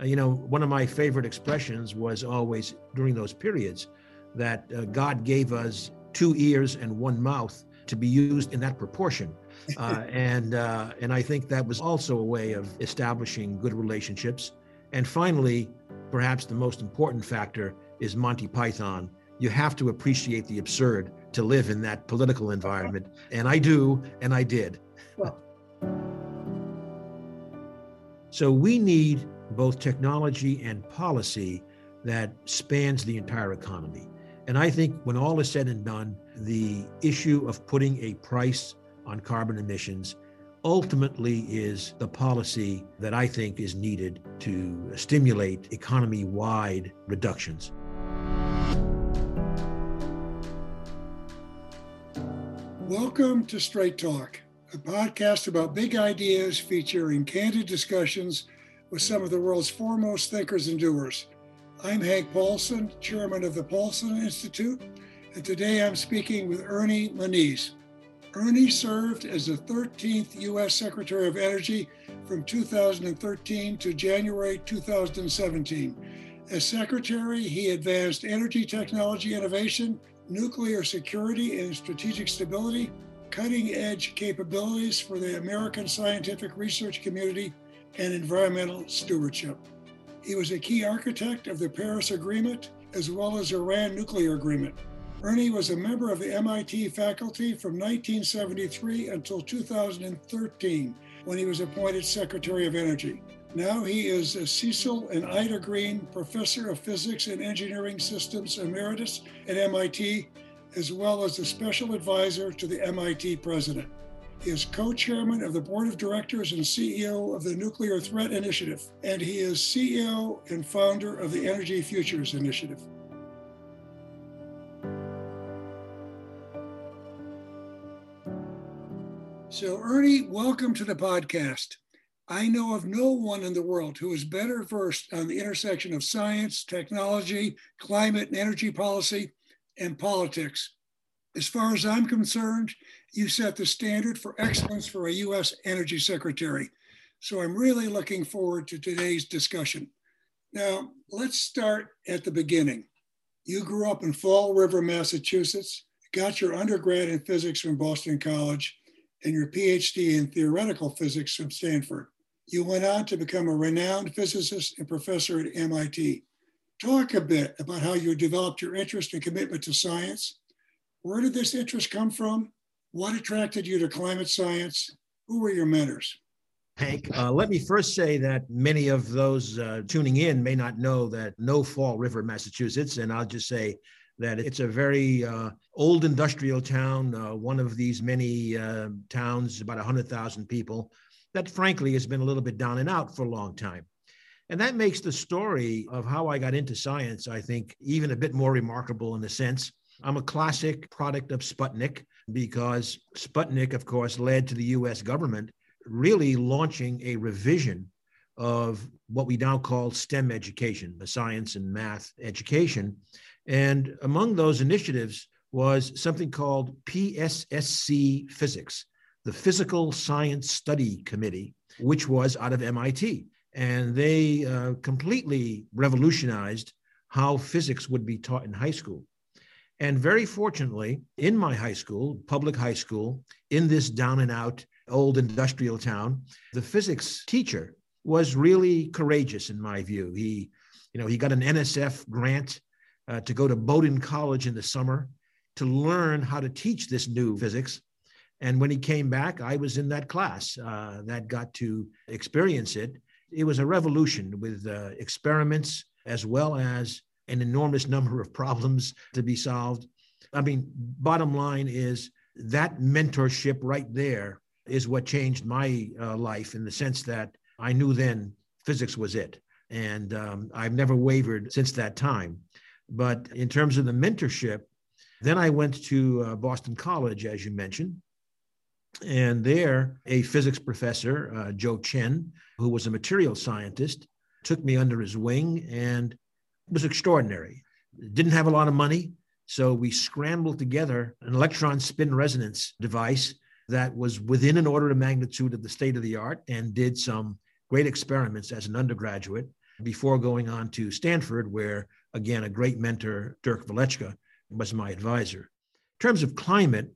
Uh, you know, one of my favorite expressions was always during those periods that uh, God gave us two ears and one mouth to be used in that proportion. Uh, and uh, and I think that was also a way of establishing good relationships. And finally, perhaps the most important factor is Monty Python. You have to appreciate the absurd to live in that political environment, and I do, and I did. Well. So we need both technology and policy that spans the entire economy. And I think when all is said and done, the issue of putting a price on carbon emissions ultimately is the policy that I think is needed to stimulate economy wide reductions. Welcome to Straight Talk, a podcast about big ideas featuring candid discussions with some of the world's foremost thinkers and doers. I'm Hank Paulson, chairman of the Paulson Institute, and today I'm speaking with Ernie Moniz. Ernie served as the 13th U.S. Secretary of Energy from 2013 to January 2017. As Secretary, he advanced energy technology innovation, nuclear security and strategic stability, cutting edge capabilities for the American scientific research community, and environmental stewardship. He was a key architect of the Paris Agreement as well as Iran nuclear agreement. Ernie was a member of the MIT faculty from 1973 until 2013 when he was appointed Secretary of Energy. Now he is a Cecil and Ida Green Professor of Physics and Engineering Systems Emeritus at MIT, as well as a special advisor to the MIT president. He is co chairman of the board of directors and CEO of the Nuclear Threat Initiative, and he is CEO and founder of the Energy Futures Initiative. So, Ernie, welcome to the podcast. I know of no one in the world who is better versed on the intersection of science, technology, climate and energy policy, and politics. As far as I'm concerned, you set the standard for excellence for a US Energy Secretary. So I'm really looking forward to today's discussion. Now, let's start at the beginning. You grew up in Fall River, Massachusetts, got your undergrad in physics from Boston College, and your PhD in theoretical physics from Stanford. You went on to become a renowned physicist and professor at MIT. Talk a bit about how you developed your interest and commitment to science. Where did this interest come from? What attracted you to climate science? Who were your mentors? Hank, uh, let me first say that many of those uh, tuning in may not know that no Fall River, Massachusetts, and I'll just say that it's a very uh, old industrial town, uh, one of these many uh, towns, about 100,000 people, that frankly has been a little bit down and out for a long time. And that makes the story of how I got into science, I think, even a bit more remarkable in a sense. I'm a classic product of Sputnik because Sputnik, of course, led to the US government really launching a revision of what we now call STEM education, the science and math education. And among those initiatives was something called PSSC Physics, the Physical Science Study Committee, which was out of MIT. And they uh, completely revolutionized how physics would be taught in high school. And very fortunately, in my high school, public high school, in this down and out old industrial town, the physics teacher was really courageous in my view. He, you know, he got an NSF grant uh, to go to Bowdoin College in the summer to learn how to teach this new physics. And when he came back, I was in that class uh, that got to experience it. It was a revolution with uh, experiments as well as an enormous number of problems to be solved. I mean, bottom line is that mentorship right there is what changed my uh, life in the sense that I knew then physics was it. And um, I've never wavered since that time. But in terms of the mentorship, then I went to uh, Boston College, as you mentioned. And there, a physics professor, uh, Joe Chen, who was a material scientist, took me under his wing and was extraordinary. Didn't have a lot of money, so we scrambled together an electron spin resonance device that was within an order of magnitude of the state of the art and did some great experiments as an undergraduate. before going on to Stanford, where, again, a great mentor, Dirk Walecka, was my advisor. In terms of climate,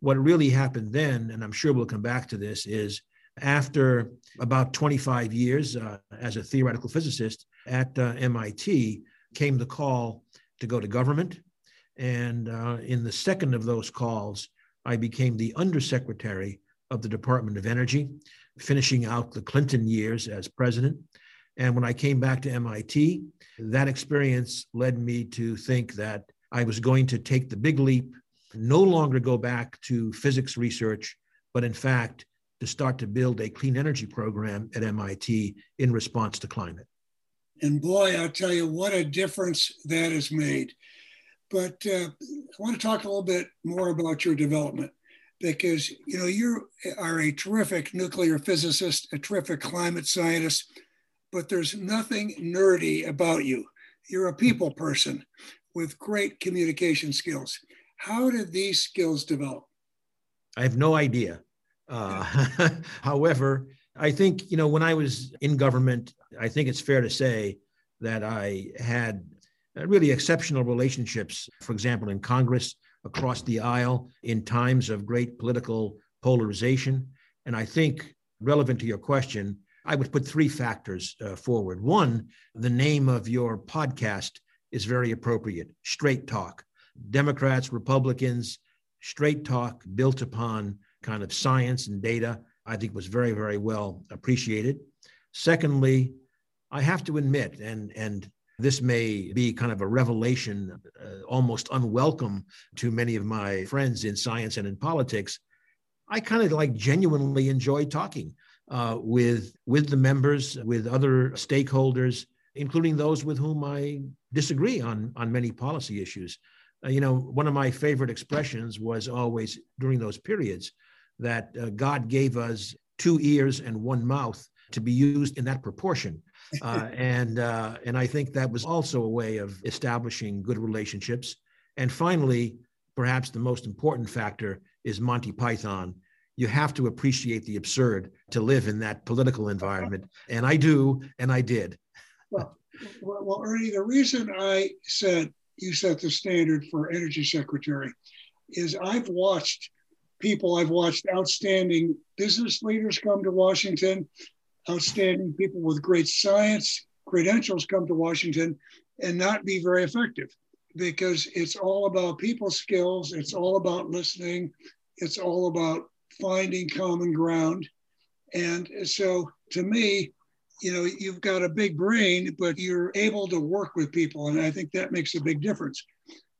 what really happened then, and I'm sure we'll come back to this, is after about 25 years uh, as a theoretical physicist at uh, MIT, came the call to go to government. And uh, in the second of those calls, I became the undersecretary of the Department of Energy, finishing out the Clinton years as president. And when I came back to MIT, that experience led me to think that I was going to take the big leap, no longer go back to physics research, but in fact, to start to build a clean energy program at MIT in response to climate. And boy, I'll tell you what a difference that has made. But uh, I want to talk a little bit more about your development because you know you are a terrific nuclear physicist, a terrific climate scientist, but there's nothing nerdy about you. You're a people person with great communication skills. How did these skills develop? I have no idea. Uh, however, I think, you know, when I was in government, I think it's fair to say that I had really exceptional relationships, for example, in Congress, across the aisle, in times of great political polarization. And I think, relevant to your question, I would put three factors uh, forward. One, the name of your podcast is very appropriate straight talk. Democrats, Republicans, straight talk built upon kind of science and data, I think was very, very well appreciated. Secondly, I have to admit, and, and this may be kind of a revelation, uh, almost unwelcome to many of my friends in science and in politics. I kind of like genuinely enjoy talking uh, with with the members, with other stakeholders, including those with whom I disagree on on many policy issues. Uh, you know, one of my favorite expressions was always during those periods that uh, God gave us two ears and one mouth to be used in that proportion. Uh, and uh, and I think that was also a way of establishing good relationships. And finally, perhaps the most important factor is Monty Python. You have to appreciate the absurd to live in that political environment, and I do, and I did. Well, well, Ernie, the reason I said you set the standard for energy secretary is I've watched people, I've watched outstanding business leaders come to Washington, outstanding people with great science credentials come to Washington and not be very effective because it's all about people skills, it's all about listening, it's all about finding common ground. And so to me, you know, you've got a big brain, but you're able to work with people. And I think that makes a big difference.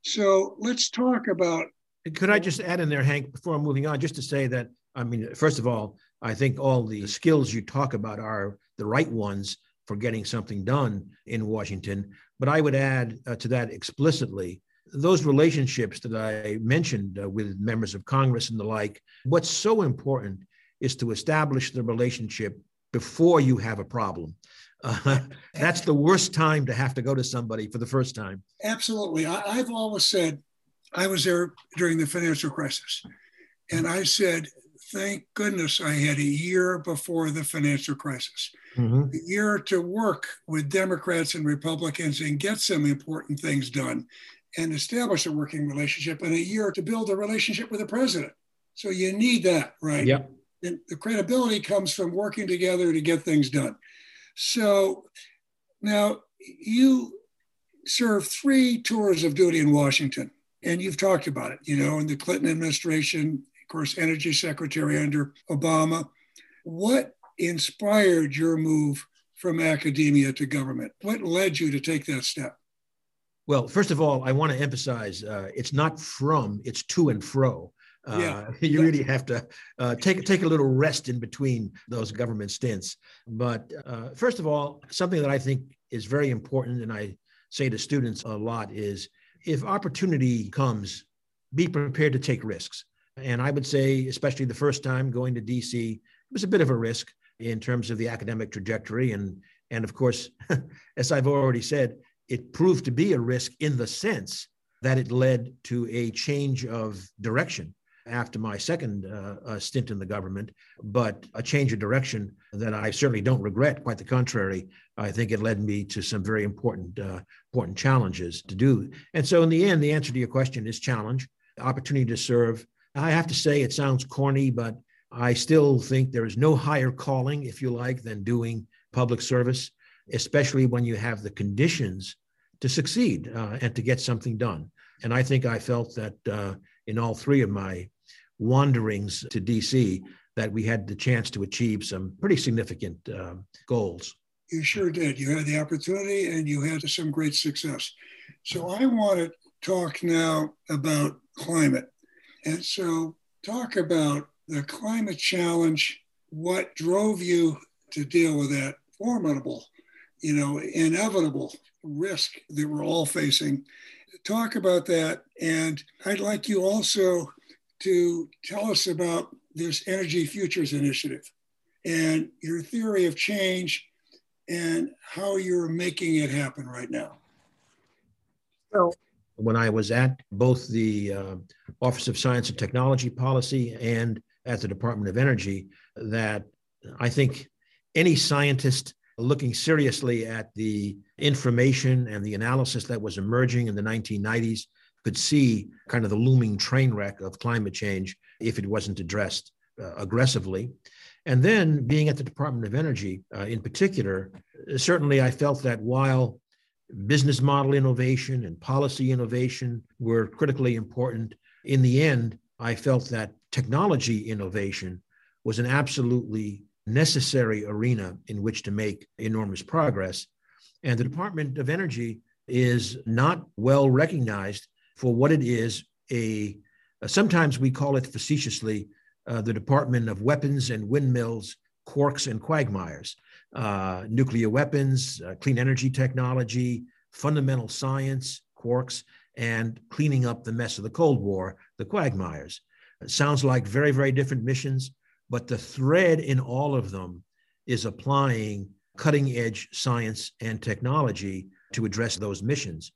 So let's talk about. Could I just add in there, Hank, before moving on, just to say that, I mean, first of all, I think all the skills you talk about are the right ones for getting something done in Washington. But I would add uh, to that explicitly those relationships that I mentioned uh, with members of Congress and the like. What's so important is to establish the relationship before you have a problem. Uh, that's the worst time to have to go to somebody for the first time. Absolutely. I, have always said, I was there during the financial crisis, and I said, thank goodness I had a year before the financial crisis, mm-hmm. a year to work with Democrats and Republicans and get some important things done and establish a working relationship, and a year to build a relationship with the president. So you need that, right? Yep. And the credibility comes from working together to get things done. So now you served three tours of duty in Washington, and you've talked about it, you know, in the Clinton administration, of course, energy secretary under Obama. What inspired your move from academia to government? What led you to take that step? Well, first of all, I want to emphasize uh, it's not from, it's to and fro. Uh, yeah, you really have to uh, take take a little rest in between those government stints. But uh, first of all, something that I think is very important, and I say to students a lot, is if opportunity comes, be prepared to take risks. And I would say, especially the first time going to DC, it was a bit of a risk in terms of the academic trajectory, and and of course, as I've already said, it proved to be a risk in the sense that it led to a change of direction after my second uh, uh, stint in the government, but a change of direction that I certainly don't regret. Quite the contrary, I think it led me to some very important uh, important challenges to do. And so, in the end, the answer to your question is challenge, opportunity to serve. I have to say, it sounds corny, but I still think there is no higher calling, if you like, than doing public service, especially when you have the conditions to succeed uh, and to get something done. And I think I felt that uh, in all three of my wanderings to DC, that we had the chance to achieve some pretty significant uh, goals. You sure did. You had the opportunity and you had some great success. So I want to talk now about climate. And so, talk about the climate challenge, what drove you to deal with that formidable, you know, inevitable risk that we're all facing. Talk about that. And I'd like you also to tell us about this Energy Futures Initiative and your theory of change and how you're making it happen right now. Well, when I was at both the uh, Office of Science and Technology Policy and at the Department of Energy, that I think any scientist looking seriously at the information and the analysis that was emerging in the 1990s could see kind of the looming train wreck of climate change if it wasn't addressed uh, aggressively. And then being at the Department of Energy uh, in particular, certainly I felt that while business model innovation and policy innovation were critically important, in the end, I felt that technology innovation was an absolutely necessary arena in which to make enormous progress. And the Department of Energy is not well recognized for what it is a sometimes we call it facetiously uh, the Department of Weapons and Windmills, Quarks and Quagmires, uh, nuclear weapons, uh, clean energy technology, fundamental science, quarks, and cleaning up the mess of the Cold War, the Quagmires. It sounds like very, very different missions, but the thread in all of them is applying cutting edge science and technology to address those missions.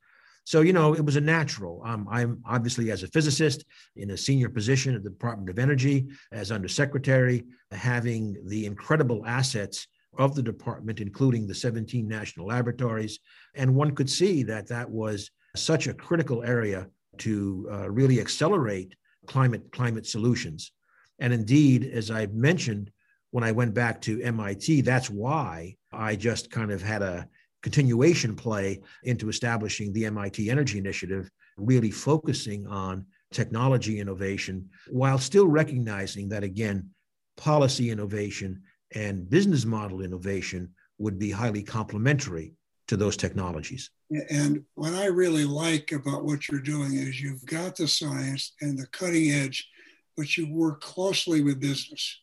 So, you know, it was a natural. Um, I'm obviously, as a physicist in a senior position at the Department of Energy, as undersecretary, having the incredible assets of the department, including the 17 national laboratories. And one could see that that was such a critical area to uh, really accelerate climate, climate solutions. And indeed, as I mentioned, when I went back to MIT, that's why I just kind of had a continuation play into establishing the MIT Energy Initiative, really focusing on technology innovation while still recognizing that, again, policy innovation and business model innovation would be highly complementary to those technologies. And what I really like about what you're doing is you've got the science and the cutting edge but you work closely with business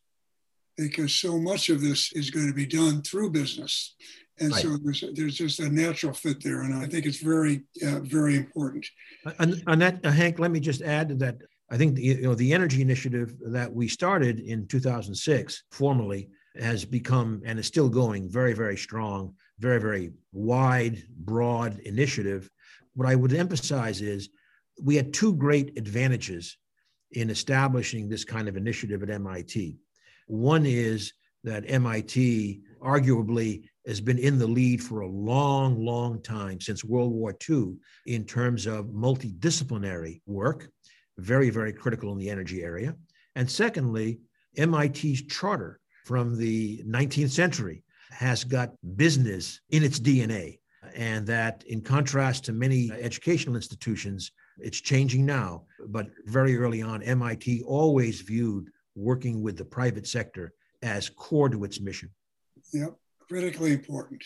because so much of this is going to be done through business. And right. so there's, there's just a natural fit there. And I think it's very, uh, very important. And, and that, uh, Hank, let me just add to that. I think the, you know, the energy initiative that we started in 2006 formally has become and is still going very, very strong, very, very wide, broad initiative. What I would emphasize is we had two great advantages in establishing this kind of initiative at MIT. One is that MIT arguably has been in the lead for a long, long time since World War II in terms of multidisciplinary work, very, very critical in the energy area. And secondly, MIT's charter from the 19th century has got business in its DNA. And that, in contrast to many educational institutions, it's changing now, but very early on, MIT always viewed working with the private sector as core to its mission. Yep, critically important.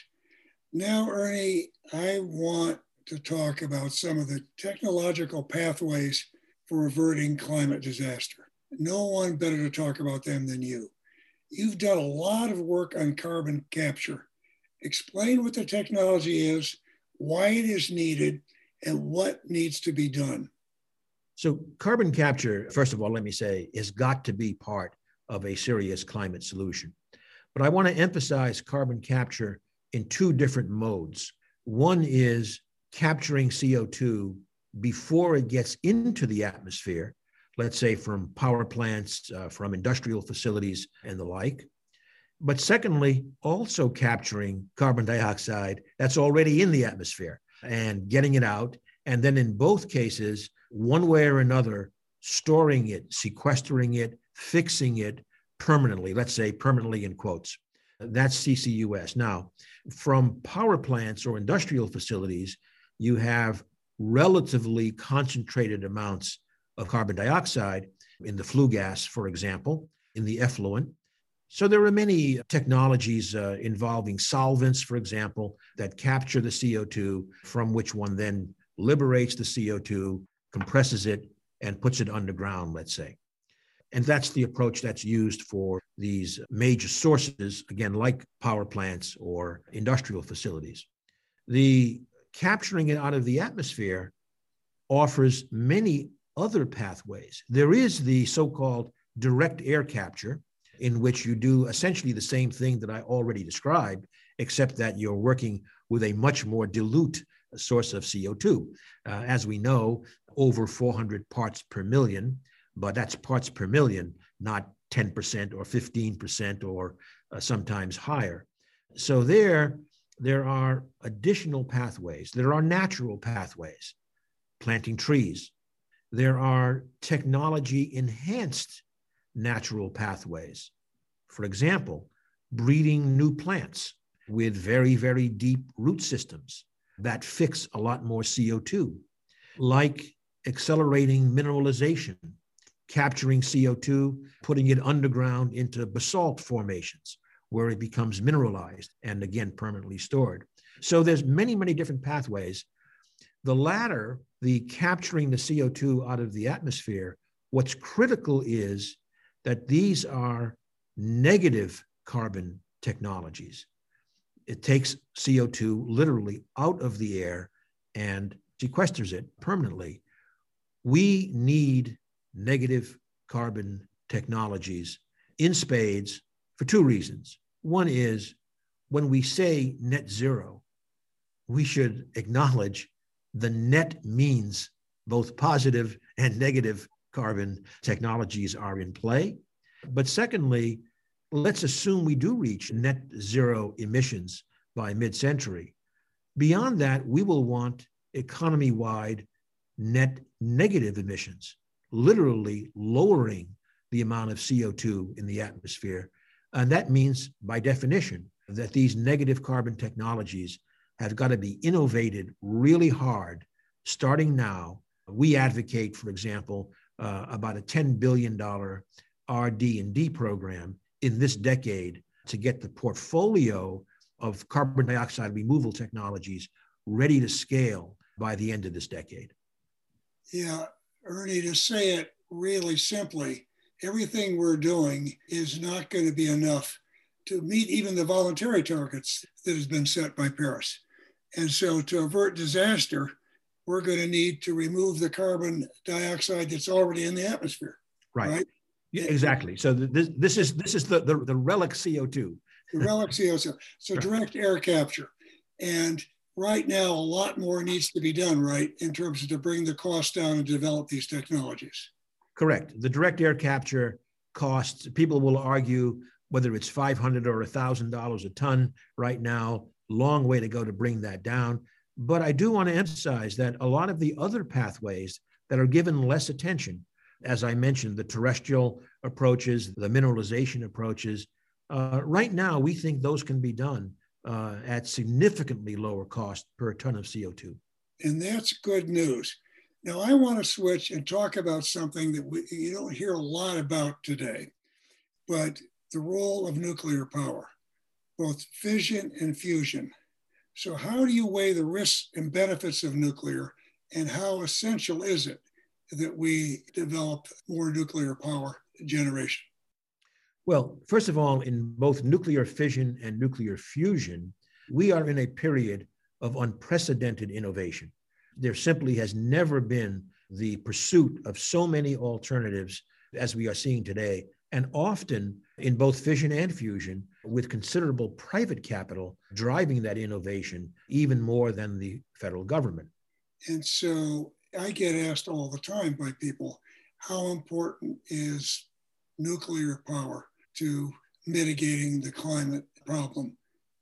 Now, Ernie, I want to talk about some of the technological pathways for averting climate disaster. No one better to talk about them than you. You've done a lot of work on carbon capture. Explain what the technology is, why it is needed, and what needs to be done? So, carbon capture, first of all, let me say, has got to be part of a serious climate solution. But I want to emphasize carbon capture in two different modes. One is capturing CO2 before it gets into the atmosphere let's say from power plants, uh, from industrial facilities, and the like. But secondly, also capturing carbon dioxide that's already in the atmosphere and getting it out. And then in both cases, one way or another, storing it, sequestering it, fixing it permanently, let's say permanently in quotes. That's CCUS. Now, from power plants or industrial facilities, you have relatively concentrated amounts of carbon dioxide in the flue gas, for example, in the effluent. So there are many technologies uh, involving solvents, for example, that capture the CO2, from which one then liberates the CO2, compresses it, and puts it underground, let's say. And that's the approach that's used for these major sources, again, like power plants or industrial facilities. The capturing it out of the atmosphere offers many other pathways. There is the so called direct air capture, in which you do essentially the same thing that I already described, except that you're working with a much more dilute source of CO2. Uh, as we know, over 400 parts per million, but that's parts per million, not 10% or 15% or uh, sometimes higher. So there, there are additional pathways. There are natural pathways, planting trees. There are technology enhanced natural pathways. For example, breeding new plants with very, very deep root systems that fix a lot more CO2, like accelerating mineralization, capturing CO2, putting it underground into basalt formations where it becomes mineralized and again permanently stored. So there's many, many different pathways. The latter, the capturing the CO2 out of the atmosphere, what's critical is that these are negative carbon technologies. It takes CO2 literally out of the air and sequesters it permanently. We need negative carbon technologies in spades for two reasons. One is when we say net zero, we should acknowledge the net means both positive and negative carbon technologies are in play. But secondly, let's assume we do reach net zero emissions by mid century. Beyond that, we will want economy wide net negative emissions, literally lowering the amount of CO2 in the atmosphere and that means, by definition, that these negative carbon technologies have got to be innovated really hard starting now. We advocate, for example, uh, about a $10 billion RD&D program in this decade to get the portfolio of carbon dioxide removal technologies ready to scale by the end of this decade. Yeah, Ernie, to say it really simply, everything we're doing is not going to be enough to meet even the voluntary targets that has been set by Paris. And so to avert disaster, we're going to need to remove the carbon dioxide that's already in the atmosphere. Right. right? Yeah, exactly. So this, this is this is the, the, the relic CO2. The relic CO2. So direct air capture. And right now, a lot more needs to be done, right, in terms of to bring the cost down and develop these technologies. Correct. The direct air capture costs, people will argue whether it's 500 or $1,000 a ton right now, long way to go to bring that down. But I do want to emphasize that a lot of the other pathways that are given less attention, as I mentioned, the terrestrial approaches, the mineralization approaches, uh, right now we think those can be done uh, at significantly lower cost per ton of CO2. And that's good news. Now, I want to switch and talk about something that we, you don't hear a lot about today, but the role of nuclear power, both fission and fusion. So, how do you weigh the risks and benefits of nuclear, and how essential is it that we develop more nuclear power generation? Well, first of all, in both nuclear fission and nuclear fusion, we are in a period of unprecedented innovation there simply has never been the pursuit of so many alternatives as we are seeing today, and often in both fission and fusion, with considerable private capital driving that innovation even more than the federal government. And so I get asked all the time by people, how important is nuclear power to mitigating the climate problem?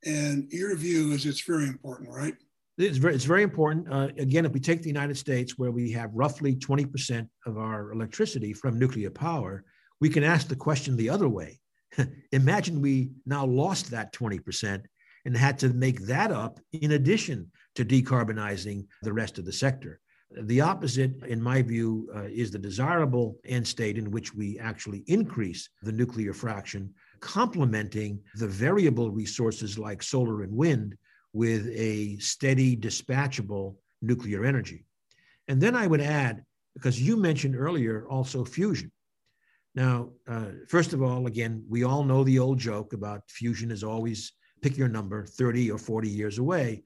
And your view is it's very important, right? It's very, it's very important. Uh, again, if we take the United States, where we have roughly 20% of our electricity from nuclear power, we can ask the question the other way. Imagine we now lost that 20% and had to make that up in addition to decarbonizing the rest of the sector. The opposite, in my view, uh, is the desirable end state in which we actually increase the nuclear fraction, complementing the variable resources like solar and wind with a steady, dispatchable nuclear energy. And then I would add, because you mentioned earlier also fusion. Now, uh, first of all, again, we all know the old joke about fusion is always pick your number 30 or 40 years away.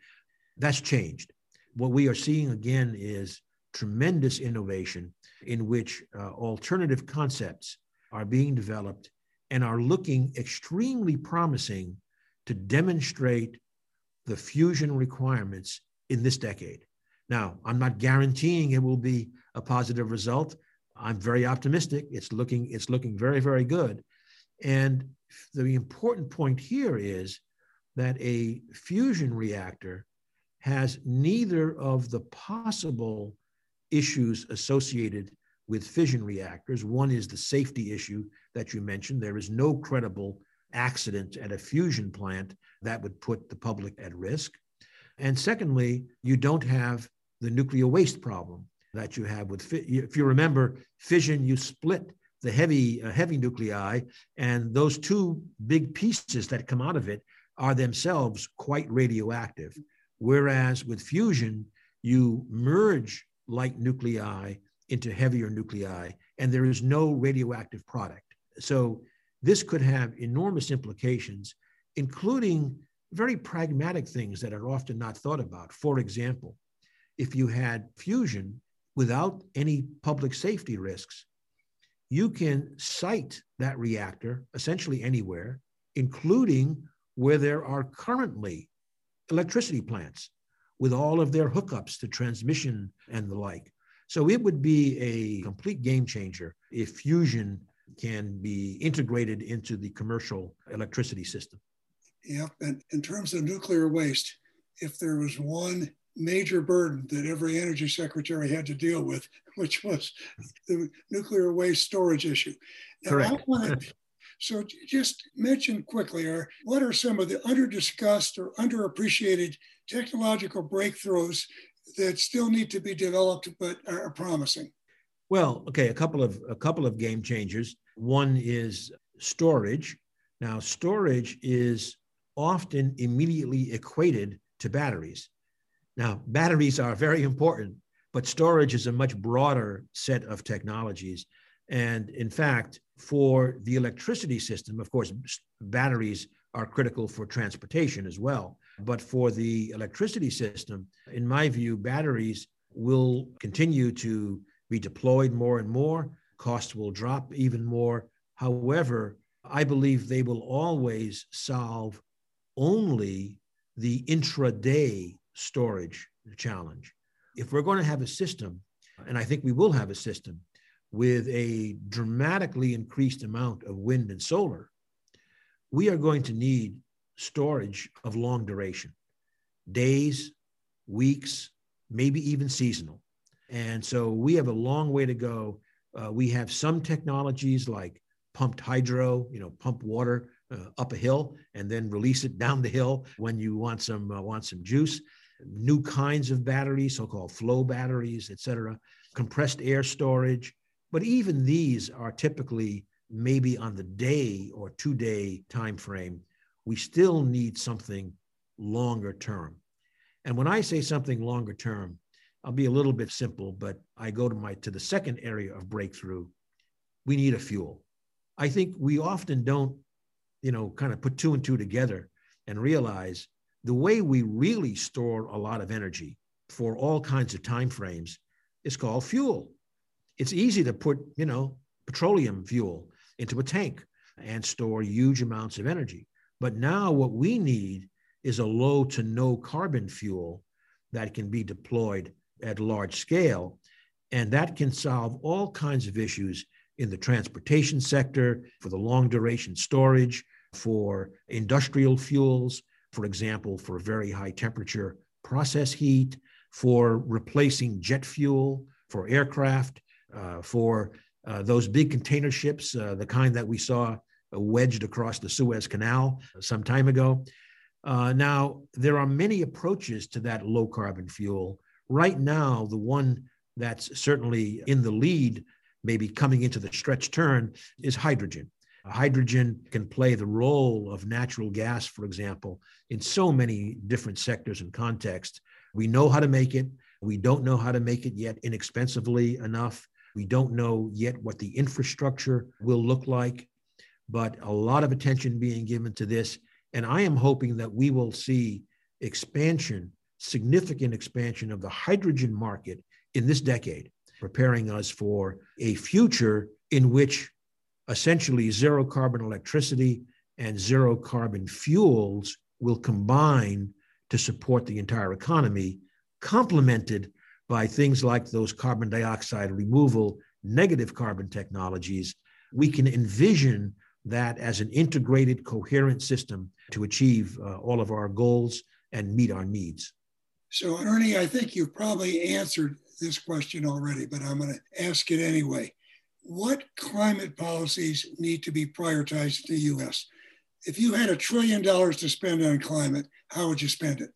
That's changed. What we are seeing again is tremendous innovation in which uh, alternative concepts are being developed and are looking extremely promising to demonstrate the fusion requirements in this decade. Now, I'm not guaranteeing it will be a positive result. I'm very optimistic. It's looking it's looking very very good. And the important point here is that a fusion reactor has neither of the possible issues associated with fission reactors. One is the safety issue that you mentioned. There is no credible accident at a fusion plant that would put the public at risk. And secondly, you don't have the nuclear waste problem that you have with, if you remember, fission, you split the heavy, uh, heavy nuclei, and those two big pieces that come out of it are themselves quite radioactive. Whereas with fusion, you merge light nuclei into heavier nuclei, and there is no radioactive product. So this could have enormous implications, including very pragmatic things that are often not thought about. For example, if you had fusion without any public safety risks, you can site that reactor essentially anywhere, including where there are currently electricity plants with all of their hookups to transmission and the like. So it would be a complete game changer if fusion can be integrated into the commercial electricity system. Yep. And in terms of nuclear waste, if there was one major burden that every energy secretary had to deal with, which was the nuclear waste storage issue. Now, Correct. so just mention quickly, or what are some of the underdiscussed or underappreciated technological breakthroughs that still need to be developed but are promising? Well, okay, a couple of a couple of game changers. One is storage. Now, storage is often immediately equated to batteries. Now, batteries are very important, but storage is a much broader set of technologies. And in fact, for the electricity system, of course, batteries are critical for transportation as well. But for the electricity system, in my view, batteries will continue to be deployed more and more. Costs will drop even more. However, I believe they will always solve only the intraday storage challenge. If we're going to have a system, and I think we will have a system with a dramatically increased amount of wind and solar, we are going to need storage of long duration days, weeks, maybe even seasonal. And so we have a long way to go. Uh, we have some technologies like pumped hydro, you know, pump water uh, up a hill and then release it down the hill when you want some uh, want some juice. New kinds of batteries, so-called flow batteries, et cetera, compressed air storage. But even these are typically maybe on the day or two-day time frame. We still need something longer term. And when I say something longer term, I'll be a little bit simple, but I go to my to the second area of breakthrough. We need a fuel. I think we often don't, you know, kind of put two and two together and realize the way we really store a lot of energy for all kinds of time frames is called fuel. It's easy to put, you know, petroleum fuel into a tank and store huge amounts of energy. But now what we need is a low to no carbon fuel that can be deployed at large scale. And that can solve all kinds of issues in the transportation sector, for the long duration storage, for industrial fuels, for example, for very high temperature process heat, for replacing jet fuel for aircraft, for uh, those big container ships, uh, the kind that we saw wedged across the Suez Canal some time ago. Uh, now, there are many approaches to that low carbon fuel. Right now, the one that's certainly in the lead, maybe coming into the stretch turn, is hydrogen. Hydrogen can play the role of natural gas, for example, in so many different sectors and contexts. We know how to make it. We don't know how to make it yet inexpensively enough. We don't know yet what the infrastructure will look like, but a lot of attention being given to this. And I am hoping that we will see expansion, significant expansion of the hydrogen market in this decade, preparing us for a future in which essentially zero carbon electricity and zero carbon fuels will combine to support the entire economy, complemented by things like those carbon dioxide removal, negative carbon technologies. We can envision that as an integrated, coherent system to achieve uh, all of our goals and meet our needs. So, Ernie, I think you've probably answered this question already, but I'm going to ask it anyway what climate policies need to be prioritized in the US? If you had a trillion dollars to spend on climate, how would you spend it?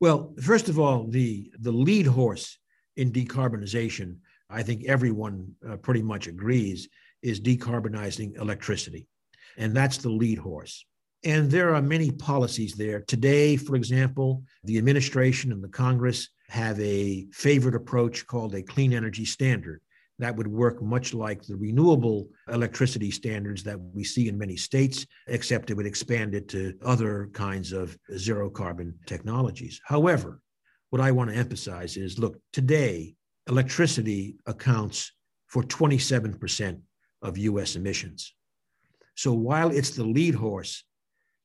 Well, first of all, the, the lead horse in decarbonization, I think everyone uh, pretty much agrees, is decarbonizing electricity. And that's the lead horse. And there are many policies there. Today, for example, the administration and the Congress have a favored approach called a clean energy standard that would work much like the renewable electricity standards that we see in many states, except it would expand it to other kinds of zero carbon technologies. However, what I want to emphasize is look, today, electricity accounts for 27% of US emissions. So while it's the lead horse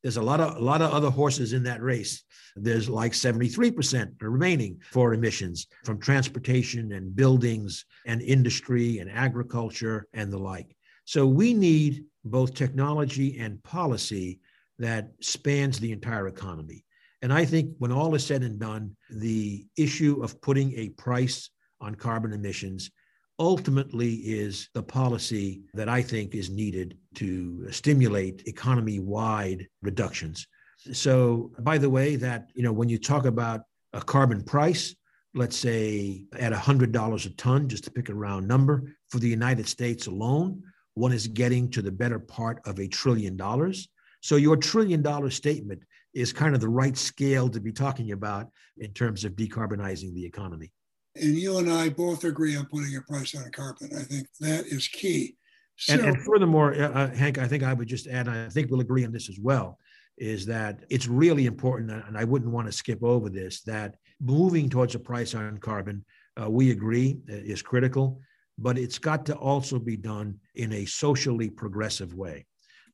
there's a lot of a lot of other horses in that race. There's like 73% remaining for emissions from transportation and buildings and industry and agriculture and the like. So we need both technology and policy that spans the entire economy. And I think when all is said and done, the issue of putting a price on carbon emissions ultimately is the policy that I think is needed to stimulate economy wide reductions. So, by the way, that, you know, when you talk about a carbon price, let's say at $100 a ton, just to pick a round number, for the United States alone, one is getting to the better part of a trillion dollars. So, your trillion dollar statement is kind of the right scale to be talking about in terms of decarbonizing the economy. And you and I both agree on putting a price on carbon. I think that is key. So, and, and, furthermore, uh, Hank, I think I would just add, I think we'll agree on this as well, is that it's really important, and I wouldn't want to skip over this, that moving towards a price on carbon, uh, we agree uh, is critical, but it's got to also be done in a socially progressive way.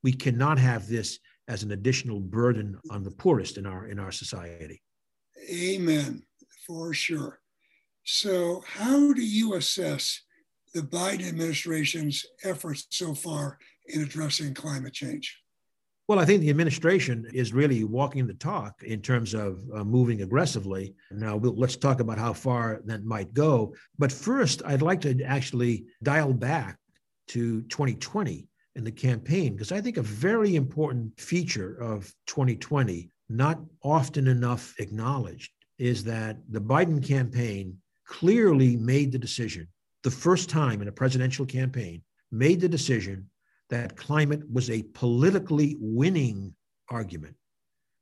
We cannot have this as an additional burden on the poorest in our in our society. Amen, for sure. So, how do you assess the Biden administration's efforts so far in addressing climate change? Well, I think the administration is really walking the talk in terms of uh, moving aggressively. Now, we'll, let's talk about how far that might go. But first, I'd like to actually dial back to 2020 in the campaign, because I think a very important feature of 2020, not often enough acknowledged, is that the Biden campaign clearly made the decision, the first time in a presidential campaign, made the decision that climate was a politically winning argument.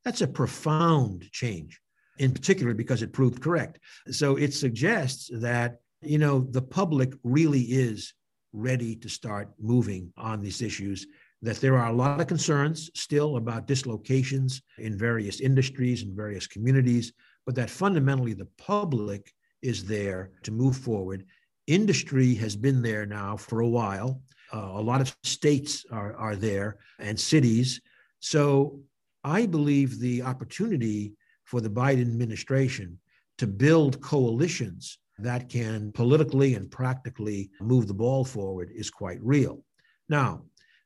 That's a profound change, in particular because it proved correct. So it suggests that, you know, the public really is ready to start moving on these issues that there are a lot of concerns still about dislocations in various industries and various communities, but that fundamentally the public is there to move forward. Industry has been there now for a while. Uh, a lot of states are, are there and cities. So I believe the opportunity for the Biden administration to build coalitions that can politically and practically move the ball forward is quite real. Now,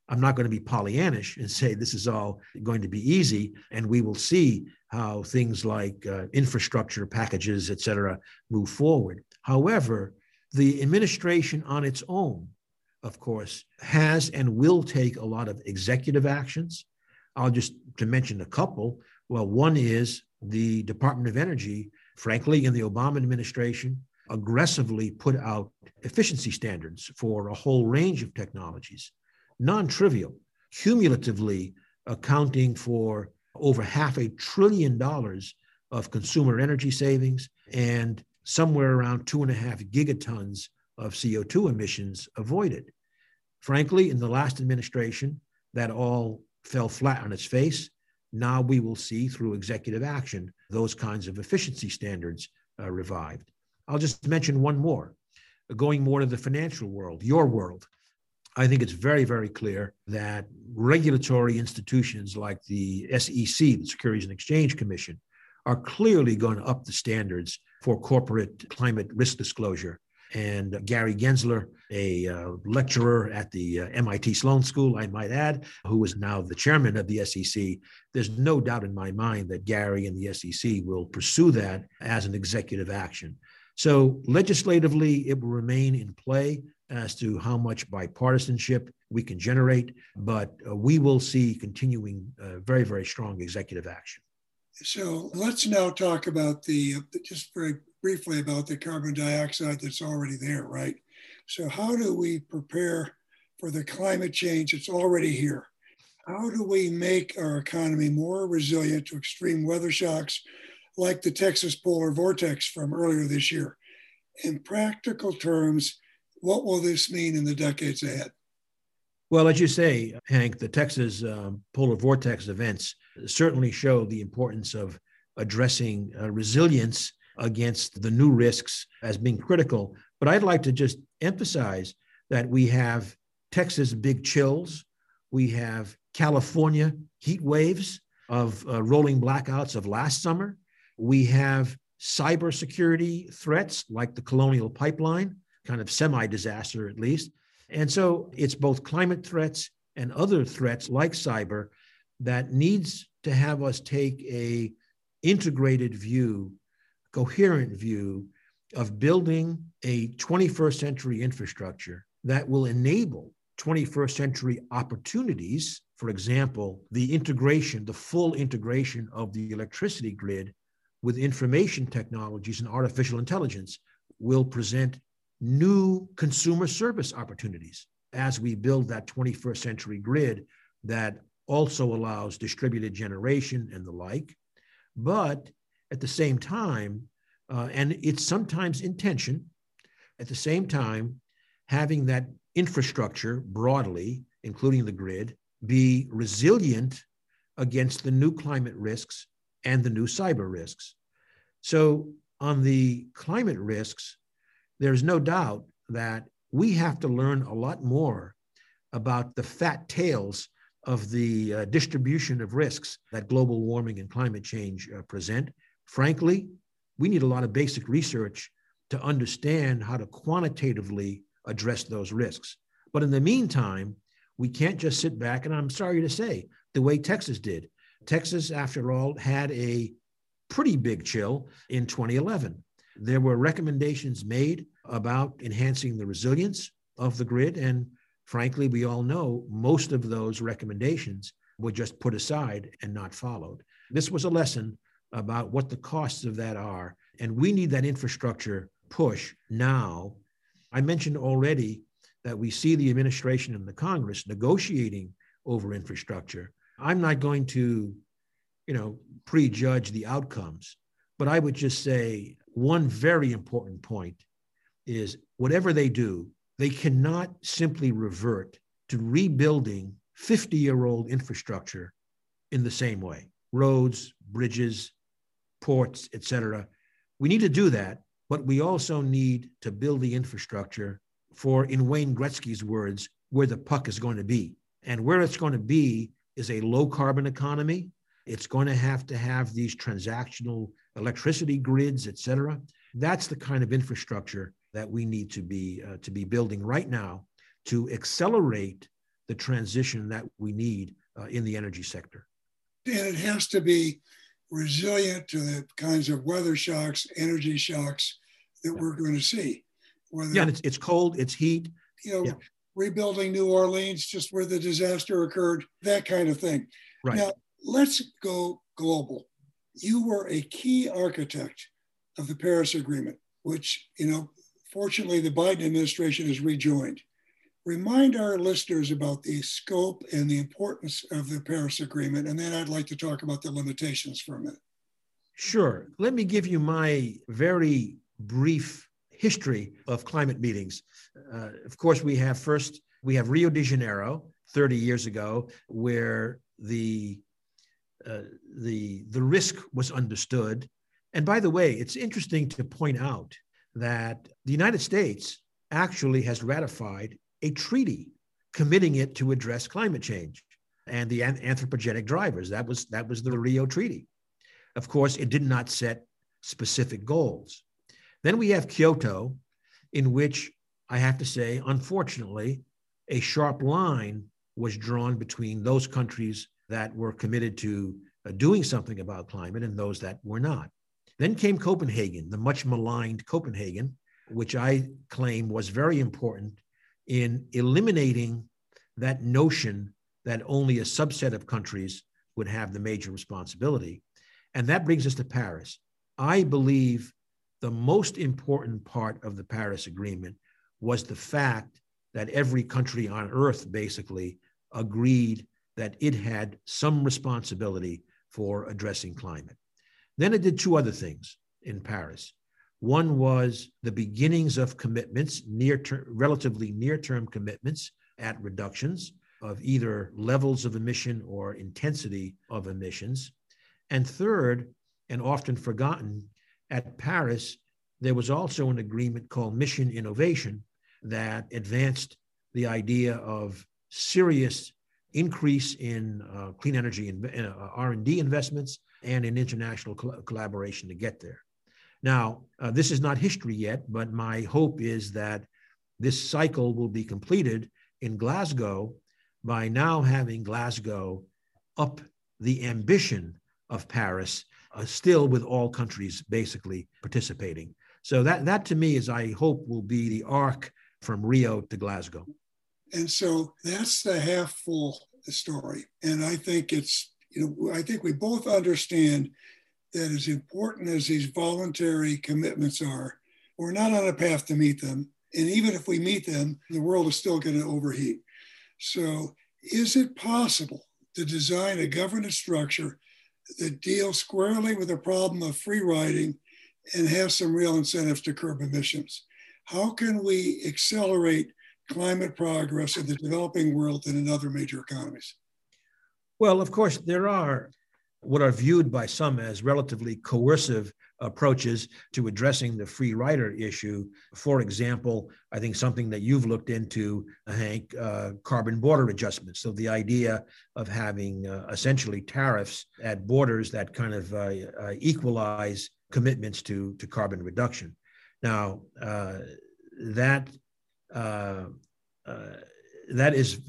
I'm not going to be Pollyannish and say this is all going to be easy, and we will see how things like uh, infrastructure packages, et cetera, move forward. However, the administration on its own, of course, has and will take a lot of executive actions. I'll just to mention a couple. Well, one is the Department of Energy, frankly, in the Obama administration, aggressively put out efficiency standards for a whole range of technologies non trivial, cumulatively accounting for over half a trillion dollars of consumer energy savings and somewhere around two and a half gigatons of CO2 emissions avoided. Frankly, in the last administration, that all fell flat on its face. Now we will see through executive action those kinds of efficiency standards uh, revived. I'll just mention one more, going more to the financial world, your world. I think it's very, very clear that regulatory institutions like the SEC, the Securities and Exchange Commission, are clearly going to up the standards for corporate climate risk disclosure. And Gary Gensler, a uh, lecturer at the uh, MIT Sloan School, I might add, who is now the chairman of the SEC, there's no doubt in my mind that Gary and the SEC will pursue that as an executive action. So, legislatively, it will remain in play as to how much bipartisanship we can generate, but uh, we will see continuing uh, very, very strong executive action. So let's now talk about the, uh, just very briefly about the carbon dioxide that's already there, right? So, how do we prepare for the climate change that's already here? How do we make our economy more resilient to extreme weather shocks like the Texas polar vortex from earlier this year? In practical terms, what will this mean in the decades ahead? Well, as you say, Hank, the Texas um, polar vortex events certainly show the importance of addressing uh, resilience against the new risks as being critical. But I'd like to just emphasize that we have Texas big chills, we have California heat waves of uh, rolling blackouts of last summer, we have cybersecurity threats like the Colonial Pipeline kind of semi disaster at least. And so it's both climate threats and other threats like cyber that needs to have us take a integrated view, coherent view of building a 21st century infrastructure that will enable 21st century opportunities. For example, the integration, the full integration of the electricity grid with information technologies and artificial intelligence will present new consumer service opportunities as we build that 21st century grid that also allows distributed generation and the like. But at the same time, uh, and it's sometimes intention, at the same time, having that infrastructure broadly, including the grid, be resilient against the new climate risks and the new cyber risks. So, on the climate risks, there's no doubt that we have to learn a lot more about the fat tails of the uh, distribution of risks that global warming and climate change uh, present. Frankly, we need a lot of basic research to understand how to quantitatively address those risks. But in the meantime, we can't just sit back, and I'm sorry to say, the way Texas did. Texas, after all, had a pretty big chill in 2011. There were recommendations made about enhancing the resilience of the grid. And frankly, we all know most of those recommendations were just put aside and not followed. This was a lesson about what the costs of that are. And we need that infrastructure push now. I mentioned already that we see the administration and the Congress negotiating over infrastructure. I'm not going to, you know, prejudge the outcomes, but I would just say one very important point is whatever they do, they cannot simply revert to rebuilding 50 year old infrastructure in the same way roads, bridges, ports, etc. We need to do that, but we also need to build the infrastructure for, in Wayne Gretzky's words, where the puck is going to be. And where it's going to be is a low carbon economy. It's going to have to have these transactional electricity grids, et cetera. That's the kind of infrastructure that we need to be uh, to be building right now to accelerate the transition that we need uh, in the energy sector. And it has to be resilient to the kinds of weather shocks, energy shocks that yeah. we're going to see. Whether, yeah, it's, it's cold, it's heat. You know, yeah. rebuilding New Orleans, just where the disaster occurred, that kind of thing. Right. Now, let's go global. You were a key architect of the Paris Agreement, which, you know, fortunately the Biden administration has rejoined. Remind our listeners about the scope and the importance of the Paris Agreement, and then I'd like to talk about the limitations for a minute. Sure. Let me give you my very brief history of climate meetings. Uh, of course, we have first, we have Rio de Janeiro 30 years ago, where the uh, the the risk was understood. And by the way, it's interesting to point out that the United States actually has ratified a treaty committing it to address climate change and the anthropogenic drivers. That was that was the Rio Treaty. Of course, it did not set specific goals. Then we have Kyoto, in which I have to say, unfortunately, a sharp line was drawn between those countries that were committed to uh, doing something about climate and those that were not. Then came Copenhagen, the much maligned Copenhagen, which I claim was very important in eliminating that notion that only a subset of countries would have the major responsibility. And that brings us to Paris. I believe the most important part of the Paris Agreement was the fact that every country on earth basically agreed that it had some responsibility for addressing climate. Then it did two other things in Paris. One was the beginnings of commitments, near ter- relatively near term commitments at reductions of either levels of emission or intensity of emissions. And third, and often forgotten, at Paris, there was also an agreement called Mission Innovation that advanced the idea of serious increase in uh, clean energy and uh, R&D investments and in international col- collaboration to get there. Now, uh, this is not history yet, but my hope is that this cycle will be completed in Glasgow by now having Glasgow up the ambition of Paris, uh, still with all countries basically participating. So that, that to me is, I hope, will be the arc from Rio to Glasgow. And so that's the half full story. And I think it's, you know, I think we both understand that as important as these voluntary commitments are, we're not on a path to meet them. And even if we meet them, the world is still going to overheat. So, is it possible to design a governance structure that deals squarely with the problem of free riding and have some real incentives to curb emissions? How can we accelerate climate progress in the developing world and in other major economies? Well, of course, there are what are viewed by some as relatively coercive approaches to addressing the free rider issue. For example, I think something that you've looked into, Hank, uh, carbon border adjustments. So the idea of having uh, essentially tariffs at borders that kind of uh, uh equalize commitments to, to carbon reduction. Now, uh, that uh, uh, that is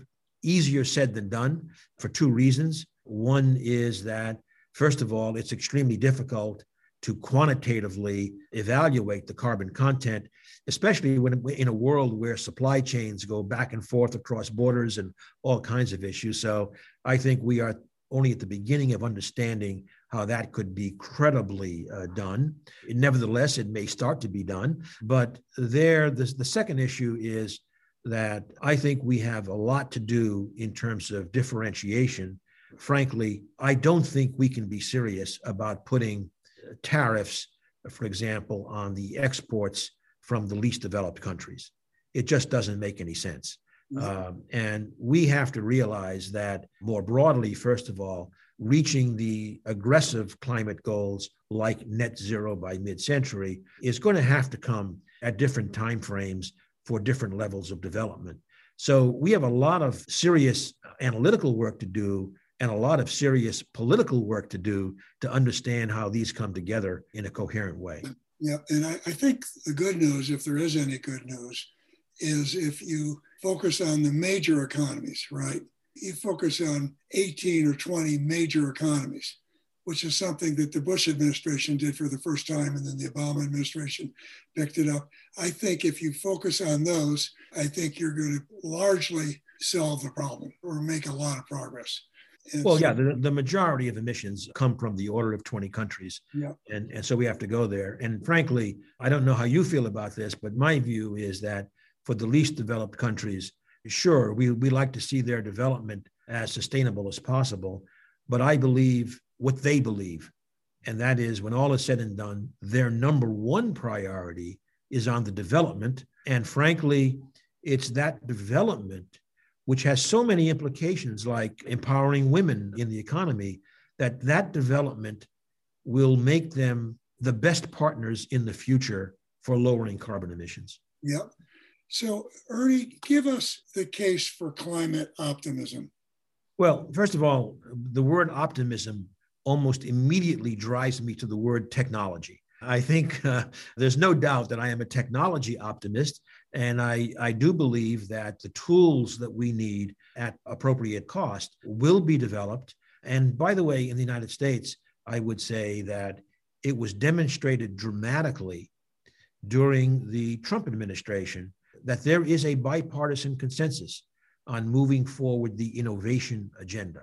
easier said than done for two reasons. One is that, first of all, it's extremely difficult to quantitatively evaluate the carbon content, especially when in a world where supply chains go back and forth across borders and all kinds of issues. So I think we are only at the beginning of understanding how that could be credibly uh, done. Nevertheless, it may start to be done. But there, the, the second issue is that I think we have a lot to do in terms of differentiation. Frankly, I don't think we can be serious about putting tariffs, for example, on the exports from the least developed countries. It just doesn't make any sense. Um, and we have to realize that more broadly, first of all, reaching the aggressive climate goals like net zero by mid-century is going to have to come at different timeframes for different levels of development. So we have a lot of serious analytical work to do and a lot of serious political work to do to understand how these come together in a coherent way. Yeah, and I, I think the good news, if there is any good news, is if you focus on the major economies, right? You focus on 18 or 20 major economies, which is something that the Bush administration did for the first time, and then the Obama administration picked it up. I think if you focus on those, I think you're going to largely solve the problem or make a lot of progress. And well, so, yeah, the, the majority of emissions come from the order of 20 countries. Yeah. And, and so we have to go there. And frankly, I don't know how you feel about this, but my view is that for the least developed countries, sure, we, we like to see their development as sustainable as possible. But I believe what they believe. And that is when all is said and done, their number one priority is on the development. And frankly, it's that development which has so many implications like empowering women in the economy that that development will make them the best partners in the future for lowering carbon emissions. Yep. So, Ernie, give us the case for climate optimism. Well, first of all, the word optimism almost immediately drives me to the word technology. I think uh, there's no doubt that I am a technology optimist, and I, I do believe that the tools that we need at appropriate cost will be developed. And by the way, in the United States, I would say that it was demonstrated dramatically during the Trump administration that there is a bipartisan consensus on moving forward the innovation agenda.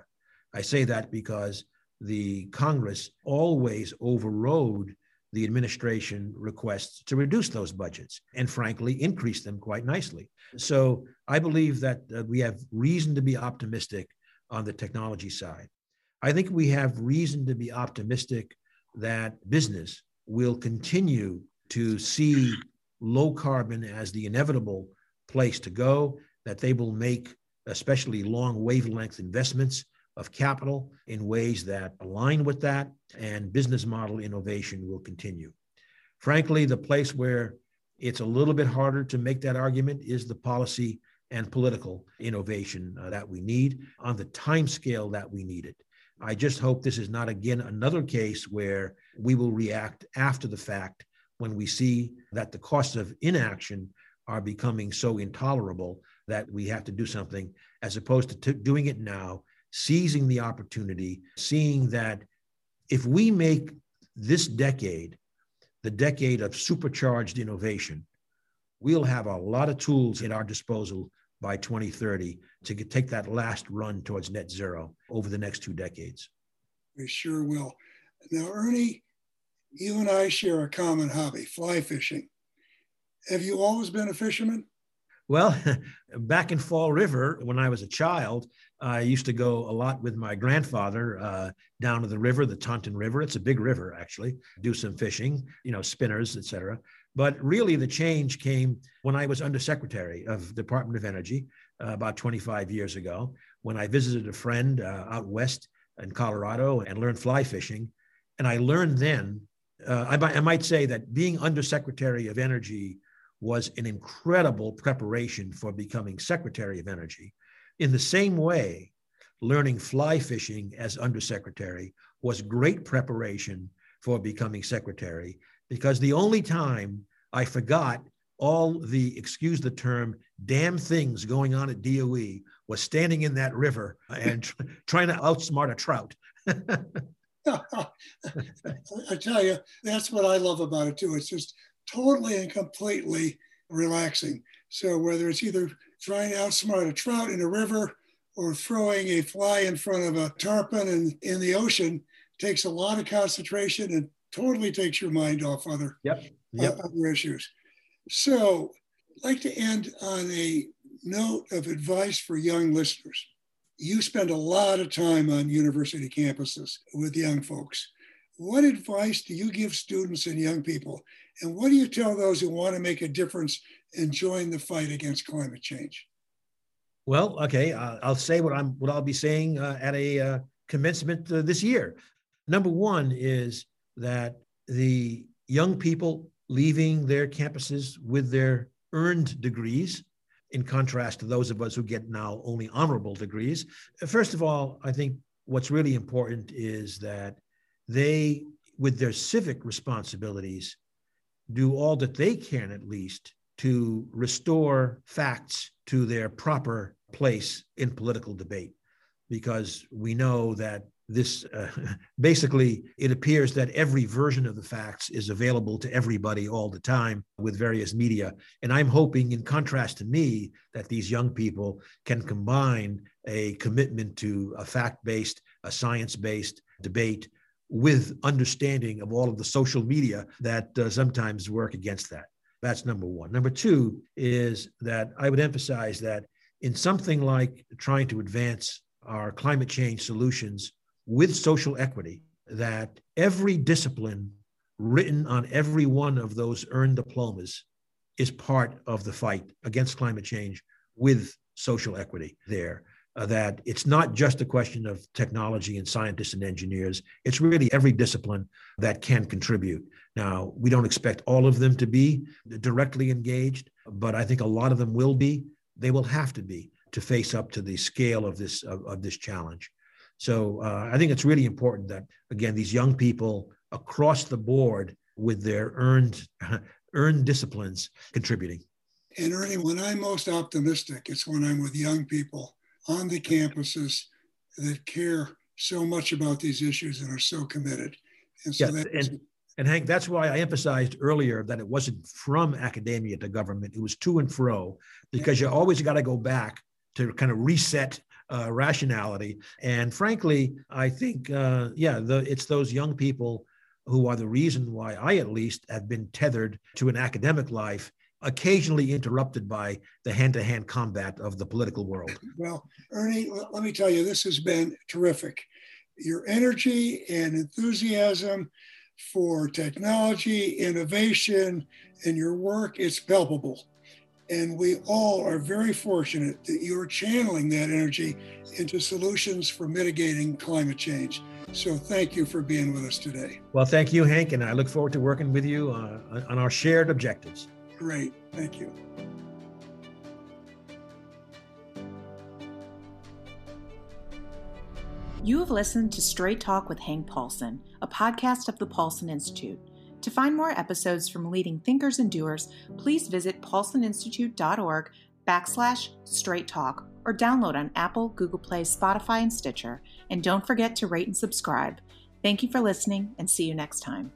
I say that because the Congress always overrode the administration requests to reduce those budgets and frankly increase them quite nicely. So I believe that uh, we have reason to be optimistic on the technology side. I think we have reason to be optimistic that business will continue to see low carbon as the inevitable place to go, that they will make especially long wavelength investments of capital in ways that align with that, and business model innovation will continue. Frankly, the place where it's a little bit harder to make that argument is the policy and political innovation uh, that we need on the time scale that we need it. I just hope this is not again another case where we will react after the fact when we see that the costs of inaction are becoming so intolerable that we have to do something as opposed to t- doing it now seizing the opportunity, seeing that if we make this decade the decade of supercharged innovation, we'll have a lot of tools at our disposal by 2030 to take that last run towards net zero over the next two decades. We sure will. Now, Ernie, you and I share a common hobby, fly fishing. Have you always been a fisherman? Well, back in Fall River, when I was a child, I used to go a lot with my grandfather uh, down to the river, the Taunton River. It's a big river, actually. Do some fishing, you know, spinners, etc. But really, the change came when I was undersecretary of Department of Energy uh, about 25 years ago, when I visited a friend uh, out west in Colorado and learned fly fishing. And I learned then, uh, I, I might say that being undersecretary of Energy was an incredible preparation for becoming Secretary of Energy in the same way, learning fly fishing as undersecretary was great preparation for becoming secretary because the only time I forgot all the, excuse the term, damn things going on at DOE was standing in that river and tr- trying to outsmart a trout. I tell you, that's what I love about it too. It's just totally and completely relaxing. So whether it's either trying to outsmart a trout in a river or throwing a fly in front of a tarpon in, in the ocean takes a lot of concentration and totally takes your mind off other, yep. Yep. Uh, other issues. So I'd like to end on a note of advice for young listeners. You spend a lot of time on university campuses with young folks. What advice do you give students and young people? And what do you tell those who want to make a difference and join the fight against climate change? Well, okay, uh, I'll say what I'm what I'll be saying uh, at a uh, commencement uh, this year. Number one is that the young people leaving their campuses with their earned degrees, in contrast to those of us who get now only honorable degrees. First of all, I think what's really important is that they, with their civic responsibilities, do all that they can, at least, to restore facts to their proper place in political debate. Because we know that this uh, basically it appears that every version of the facts is available to everybody all the time with various media. And i'm hoping in contrast to me that these young people can combine a commitment to a fact-based a science-based debate with understanding of all of the social media that uh, sometimes work against that. That's number one. Number two is that i would emphasize that in something like trying to advance our climate change solutions with social equity that every discipline written on every one of those earned diplomas is part of the fight against climate change with social equity there. Uh, that it's not just a question of technology and scientists and engineers. It's really every discipline that can contribute. Now, we don't expect all of them to be directly engaged, but I think a lot of them will be. They will have to be to face up to the scale of this of, of this challenge. So uh, I think it's really important that again these young people across the board with their earned earned disciplines contributing. And Ernie, when I'm most optimistic, it's when I'm with young people on the campuses that care so much about these issues and are so committed. And so yeah, and, and Hank, that's why I emphasized earlier that it wasn't from academia to government; it was to and fro, because you always got to go back to kind of reset uh, rationality. And frankly, I think, uh, yeah, the, it's those young people who are the reason why I, at least, have been tethered to an academic life, occasionally interrupted by the hand to hand combat of the political world. Well, Ernie, let me tell you, this has been terrific. Your energy and enthusiasm for technology, innovation, and your work, it's palpable. And we all are very fortunate that you're channeling that energy into solutions for mitigating climate change. So thank you for being with us today. Well, thank you, Hank, and I look forward to working with you uh, on our shared objectives. Great. Thank you. You have listened to Straight Talk with Hank Paulson, a podcast of the Paulson Institute. To find more episodes from leading thinkers and doers, please visit paulsoninstitute.org backslash straight talk or download on Apple, Google Play, Spotify, and Stitcher. And don't forget to rate and subscribe. Thank you for listening and see you next time.